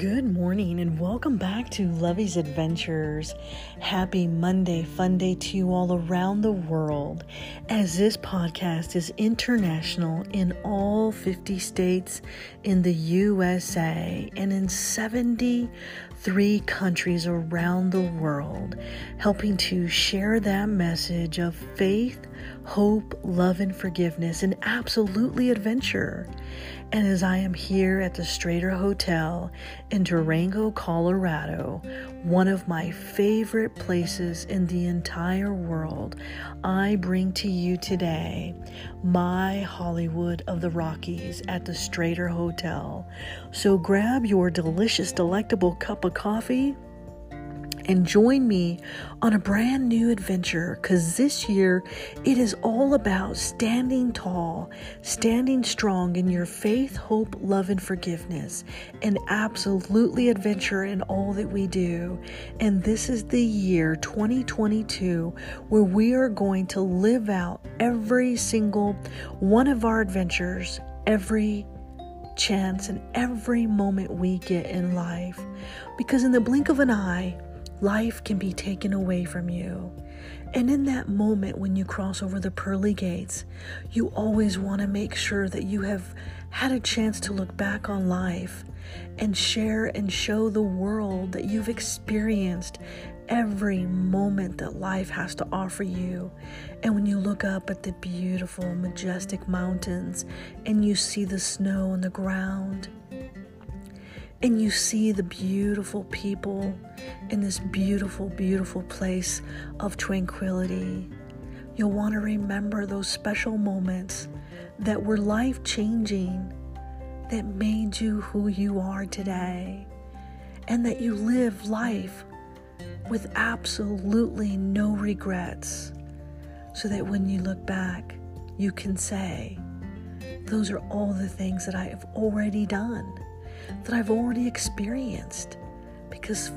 Good morning and welcome back to Lovey's Adventures. Happy Monday, fun day to you all around the world as this podcast is international in all 50 states in the USA and in 73 countries around the world, helping to share that message of faith, hope, love, and forgiveness, and absolutely adventure. And as I am here at the Strater Hotel in Durango, Colorado, one of my favorite places in the entire world, I bring to you today my Hollywood of the Rockies at the Strater Hotel. So grab your delicious, delectable cup of coffee and join me on a brand new adventure because this year it is all about standing tall, standing strong in your faith, hope, love, and forgiveness, and absolutely adventure in all that we do. And this is the year 2022 where we are going to live out every single one of our adventures every chance and every moment we get in life. Because in the blink of an eye, life can be taken away from you. And in that moment when you cross over the pearly gates, you always want to make sure that you have had a chance to look back on life and share and show the world that you've experienced every moment that life has to offer you. And when you look up at the beautiful, majestic mountains and you see the snow on the ground, and you see the beautiful people in this beautiful, beautiful place of tranquility, you'll want to remember those special moments that were life changing, that made you who you are today, and that you live life with absolutely no regrets, so that when you look back, you can say, Those are all the things that I have already done that I've already experienced. Because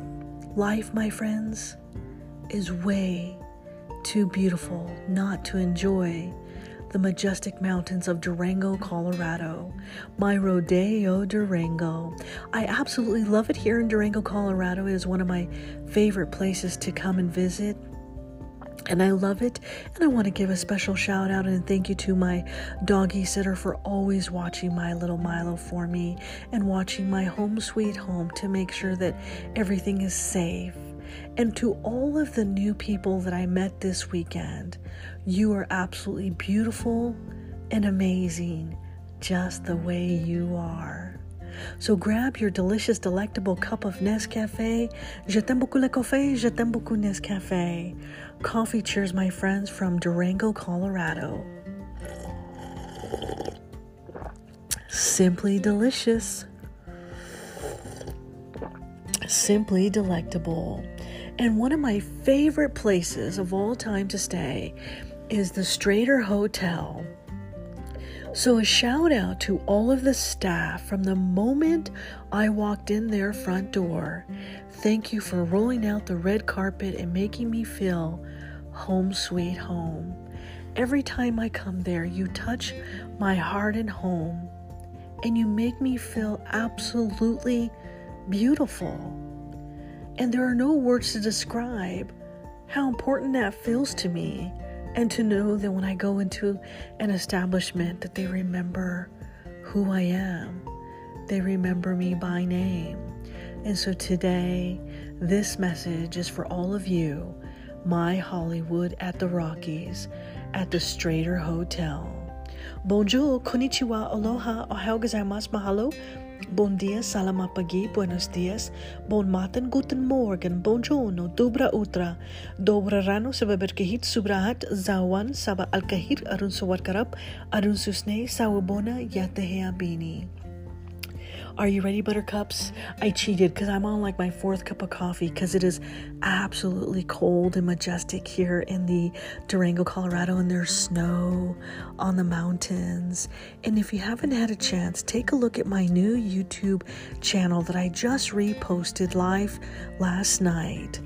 life, my friends, is way too beautiful not to enjoy the majestic mountains of Durango, Colorado. My Rodeo Durango. I absolutely love it here in Durango, Colorado. It is one of my favorite places to come and visit and I love it. And I want to give a special shout out and thank you to my doggy sitter for always watching my little Milo for me and watching my home sweet home to make sure that everything is safe. And to all of the new people that I met this weekend, you are absolutely beautiful and amazing just the way you are. So grab your delicious, delectable cup of Nescafe. Je t'aime beaucoup le café, je t'aime beaucoup Nescafe. Coffee cheers, my friends, from Durango, Colorado. Simply delicious. Simply delectable. And one of my favorite places of all time to stay is the Strater Hotel so, a shout out to all of the staff from the moment I walked in their front door. Thank you for rolling out the red carpet and making me feel home sweet home. Every time I come there, you touch my heart and home, and you make me feel absolutely beautiful. And there are no words to describe how important that feels to me and to know that when I go into an establishment that they remember who I am. They remember me by name. And so today, this message is for all of you, my Hollywood at the Rockies, at the Strater Hotel. Bonjour, konnichiwa, aloha, ohayou gozaimasu, mahalo. Bon dia, salama pagi, buenos dias, bon matin, guten morgen, bonjourno, dobra utra, dobra rano, saba berkahit, subrahat, zawan, saba alkahir, arun sawarkarap, arun susne, sawabona, yatahea bini. Are you ready, buttercups? I cheated because I'm on like my fourth cup of coffee because it is absolutely cold and majestic here in the Durango, Colorado, and there's snow on the mountains. And if you haven't had a chance, take a look at my new YouTube channel that I just reposted live last night.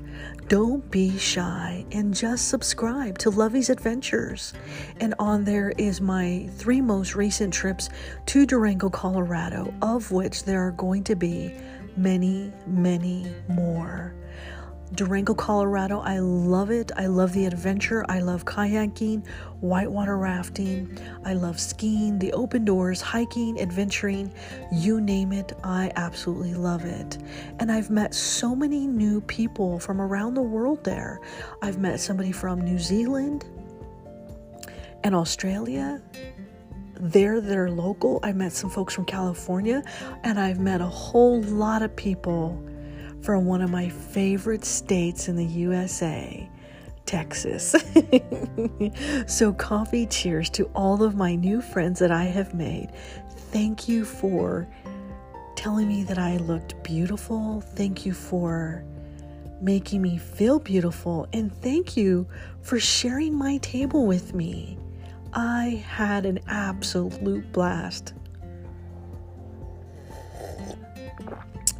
Don't be shy and just subscribe to Lovey's Adventures. And on there is my three most recent trips to Durango, Colorado, of which there are going to be many, many more. Durango, Colorado. I love it. I love the adventure. I love kayaking, whitewater rafting. I love skiing, the open doors, hiking, adventuring. You name it, I absolutely love it. And I've met so many new people from around the world there. I've met somebody from New Zealand and Australia. They're they're local. I met some folks from California, and I've met a whole lot of people from one of my favorite states in the USA, Texas. so, coffee cheers to all of my new friends that I have made. Thank you for telling me that I looked beautiful. Thank you for making me feel beautiful. And thank you for sharing my table with me. I had an absolute blast.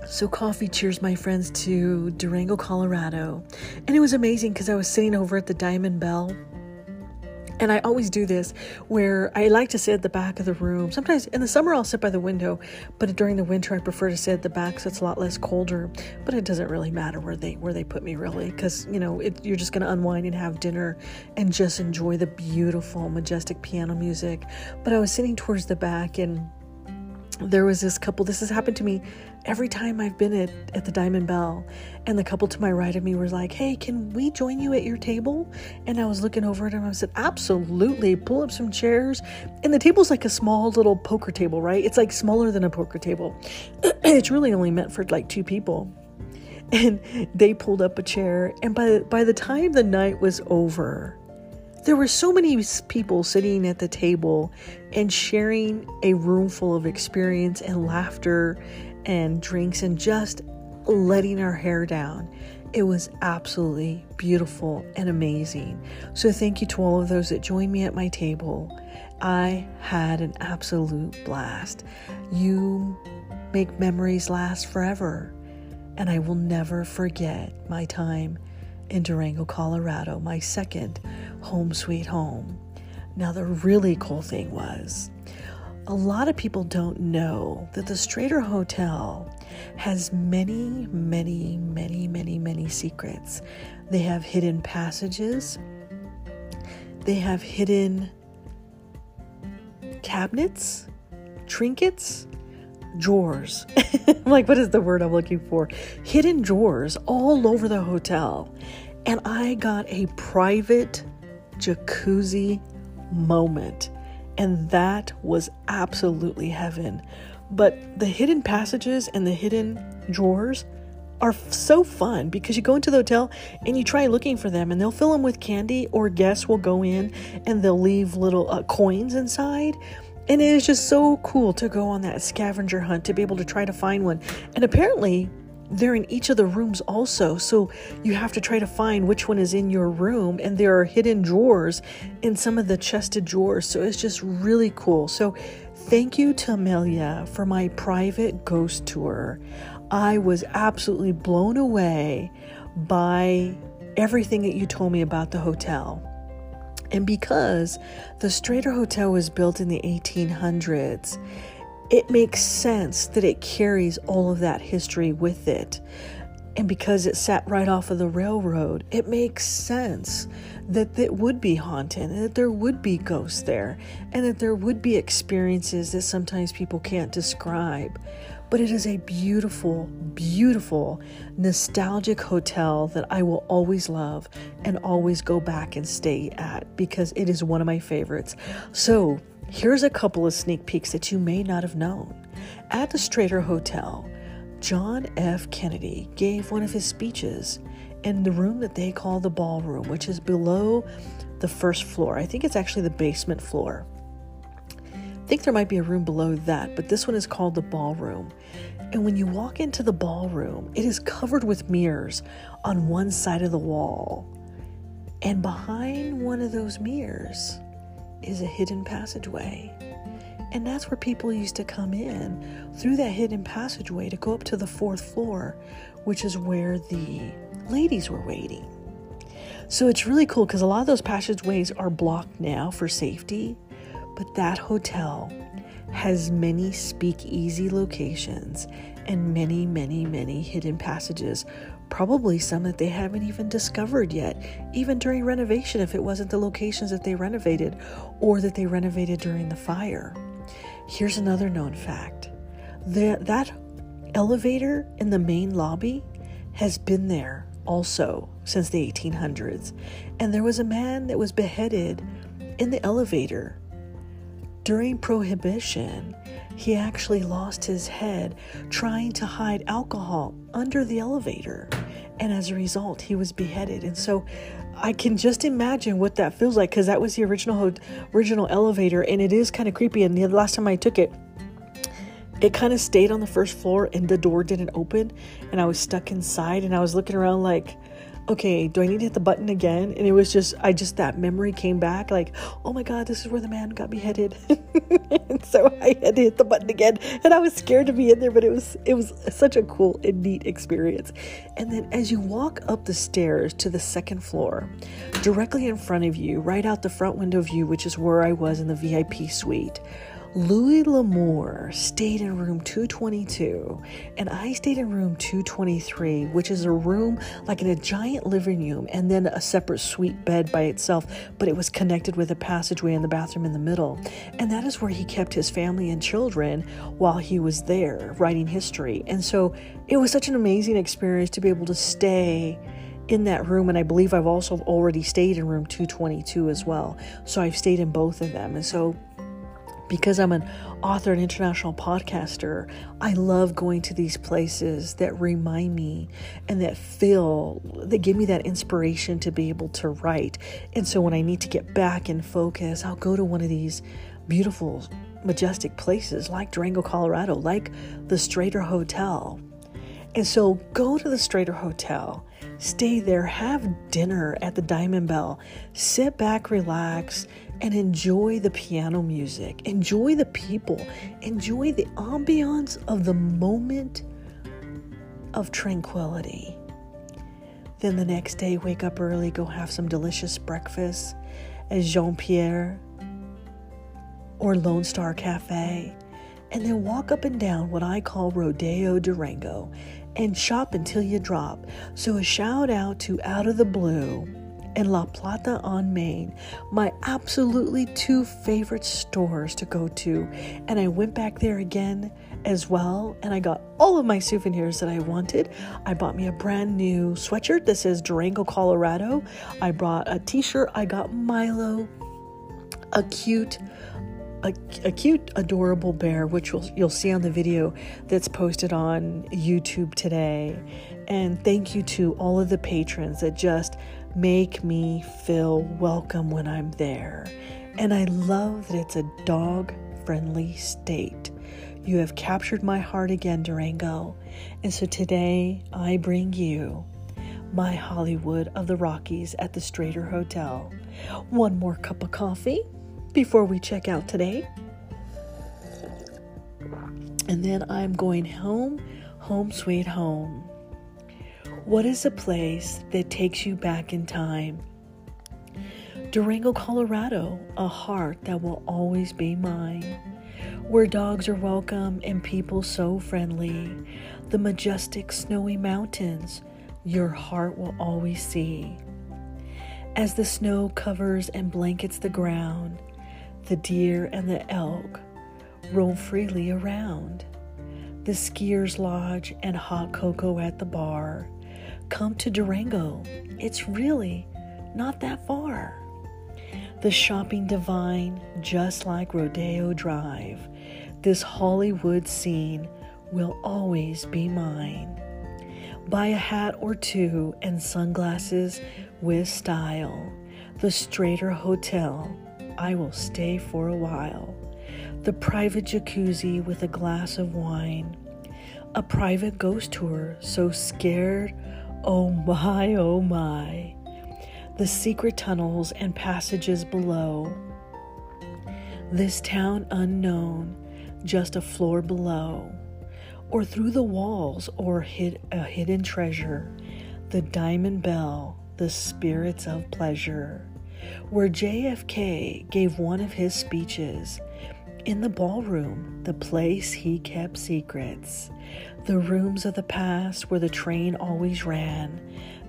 So, coffee cheers, my friends, to Durango, Colorado. And it was amazing because I was sitting over at the Diamond Belle. And I always do this where I like to sit at the back of the room. Sometimes in the summer I'll sit by the window, but during the winter I prefer to sit at the back so it's a lot less colder. But it doesn't really matter where they where they put me really because you know it, you're just going to unwind and have dinner and just enjoy the beautiful majestic piano music. But I was sitting towards the back and there was this couple this has happened to me every time i've been at, at the diamond belle. And the couple to my right of me was like hey can we join you at your table? And i was looking over at him i said absolutely. Pull up some chairs. And the table's like a small little poker table right? It's like smaller than a poker table. It's really only meant for like two people. And they pulled up a chair. And by by the time the night was over there were so many people sitting at the table and sharing a room full of experience and laughter and drinks and just letting our hair down. It was absolutely beautiful and amazing. So, thank you to all of those that joined me at my table. I had an absolute blast. You make memories last forever, and I will never forget my time in Durango, Colorado, my second home sweet home. Now, the really cool thing was a lot of people don't know that the Strater Hotel has many, many, many, many, many secrets. They have hidden passages, they have hidden cabinets, trinkets, drawers. like, what is the word I'm looking for? Hidden drawers all over the hotel. And I got a private jacuzzi moment. And that was absolutely heaven. But the hidden passages and the hidden drawers are so fun because you go into the hotel and you try looking for them and they'll fill them with candy or guests will go in and they'll leave little uh, coins inside and it is just so cool to go on that scavenger hunt to be able to try to find one and apparently they're in each of the rooms also. So you have to try to find which one is in your room. And there are hidden drawers in some of the chested drawers. So it's just really cool. So thank you to Amelia for my private ghost tour. I was absolutely blown away by everything that you told me about the hotel. And because the Strater Hotel was built in the 1800s, it makes sense that it carries all of that history with it. And because it sat right off of the railroad, it makes sense that it would be haunted and that there would be ghosts there and that there would be experiences that sometimes people can't describe. But it is a beautiful, beautiful, nostalgic hotel that I will always love and always go back and stay at because it is one of my favorites. So, Here's a couple of sneak peeks that you may not have known. At the Strater Hotel, John F. Kennedy gave one of his speeches in the room that they call the ballroom, which is below the first floor. I think it's actually the basement floor. Think there might be a room below that, but this one is called the ballroom. And when you walk into the ballroom, it is covered with mirrors on one side of the wall. And behind one of those mirrors is a hidden passageway. And that's where people used to come in through that hidden passageway to go up to the fourth floor, which is where the ladies were waiting. So it's really cool because a lot of those passageways are blocked now for safety, but that hotel has many speakeasy locations and many, many, many hidden passages. Probably some that they haven't even discovered yet, even during renovation, if it wasn't the locations that they renovated or that they renovated during the fire. Here's another known fact the, that elevator in the main lobby has been there also since the 1800s. And there was a man that was beheaded in the elevator during Prohibition, he actually lost his head trying to hide alcohol under the elevator. And as a result, he was beheaded. And so I can just imagine what that feels like because that was the original original elevator and it is kind of creepy. And the last time I took it, it kind of stayed on the first floor and the door didn't open and I was stuck inside and I was looking around like okay, do I need to hit the button again? And it was just, I just, that memory came back like, oh my God, this is where the man got beheaded. and so I had to hit the button again. And I was scared to be in there, but it was, it was such a cool and neat experience. And then as you walk up the stairs to the second floor, directly in front of you, right out the front window view, which is where I was in the VIP suite, Louis L'Amour stayed in room 222, and I stayed in room 223, which is a room like in a giant living room and then a separate suite bed by itself, but it was connected with a passageway and the bathroom in the middle. And that is where he kept his family and children while he was there writing history. And so it was such an amazing experience to be able to stay in that room and I believe I've also already stayed in room 222 as well. So I've stayed in both of them. And so because I'm an author and international podcaster, I love going to these places that remind me and that feel, that give me that inspiration to be able to write. And so when I need to get back and focus, I'll go to one of these beautiful, majestic places like Durango, Colorado, like the Strater Hotel. And so go to the Strater Hotel, stay there, have dinner at the Diamond Belle, sit back, relax, and enjoy the piano music, enjoy the people, enjoy the ambiance of the moment of tranquility. Then the next day, wake up early, go have some delicious breakfast at Jean Pierre or Lone Star Cafe, and then walk up and down what I call Rodeo Durango and shop until you drop. So, a shout out to Out of the Blue and La Plata on Main, my absolutely two favorite stores to go to. And I went back there again as well, and I got all of my souvenirs that I wanted. I bought me a brand new sweatshirt that says Durango, Colorado. I brought a t shirt. I got Milo, a cute a, a, cute, adorable bear, which you'll, you'll see on the video that's posted on YouTube today. And thank you to all of the patrons that just make me feel welcome when I'm there. And I love that it's a dog friendly state. You have captured my heart again, Durango. And so today I bring you my Hollywood of the Rockies at the Strater Hotel. One more cup of coffee before we check out today. And then I'm going home, home sweet home. What is a place that takes you back in time? Durango, Colorado, a heart that will always be mine. Where dogs are welcome and people so friendly. The majestic snowy mountains your heart will always see. As the snow covers and blankets the ground, the deer and the elk roam freely around. The skiers lodge and hot cocoa at the bar come to Durango. It's really not that far. The shopping divine, just like Rodeo Drive, this Hollywood scene will always be mine. Buy a hat or two and sunglasses with style. The Strater Hotel, I will stay for a while. The private jacuzzi with a glass of wine. A private ghost tour, so scared Oh my, oh my. The secret tunnels and passages below. This town unknown, just a floor below. Or through the walls, or hid a hidden treasure. The diamond belle, the spirits of pleasure. Where JFK gave one of his speeches In the ballroom, the place he kept secrets, the rooms of the past where the train always ran,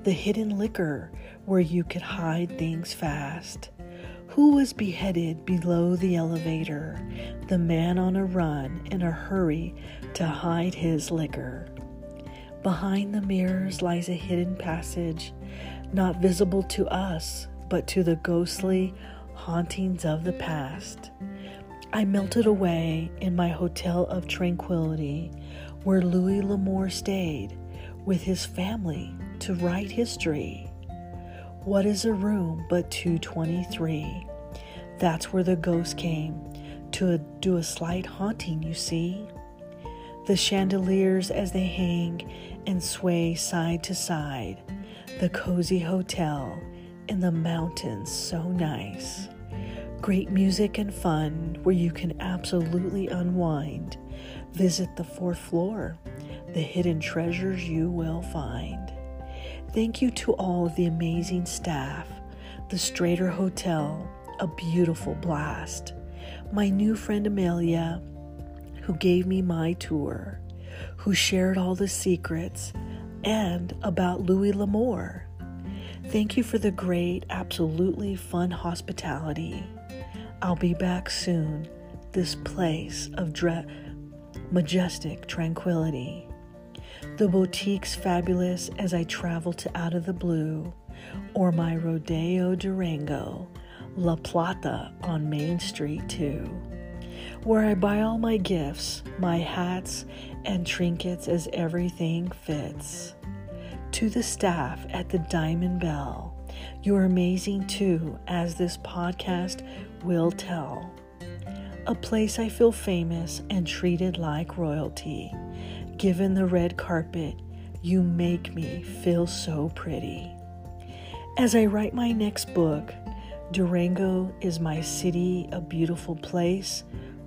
the hidden liquor where you could hide things fast. Who was beheaded below the elevator? The man on a run in a hurry to hide his liquor. Behind the mirrors lies a hidden passage, not visible to us, but to the ghostly hauntings of the past. I melted away in my hotel of tranquility where Louis L'Amour stayed with his family to write history. What is a room but 223? That's where the ghost came to do a slight haunting, you see. The chandeliers as they hang and sway side to side, the cozy hotel in the mountains, so nice. Great music and fun where you can absolutely unwind. Visit the fourth floor, the hidden treasures you will find. Thank you to all of the amazing staff, the Strater Hotel, a beautiful blast. My new friend Amelia, who gave me my tour, who shared all the secrets, and about Louis L'Amour. Thank you for the great, absolutely fun hospitality. I'll be back soon, this place of majestic tranquility. The boutique's fabulous as I travel to Out of the Blue, or my Rodeo Durango, La Plata on Main Street, too, where I buy all my gifts, my hats, and trinkets as everything fits. To the staff at the Diamond Belle, you're amazing too, as this podcast will tell. A place I feel famous and treated like royalty. Given the red carpet, you make me feel so pretty. As I write my next book, Durango is my city, a beautiful place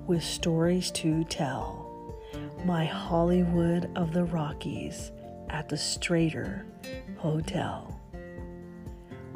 with stories to tell. My Hollywood of the Rockies at the Strater Hotel.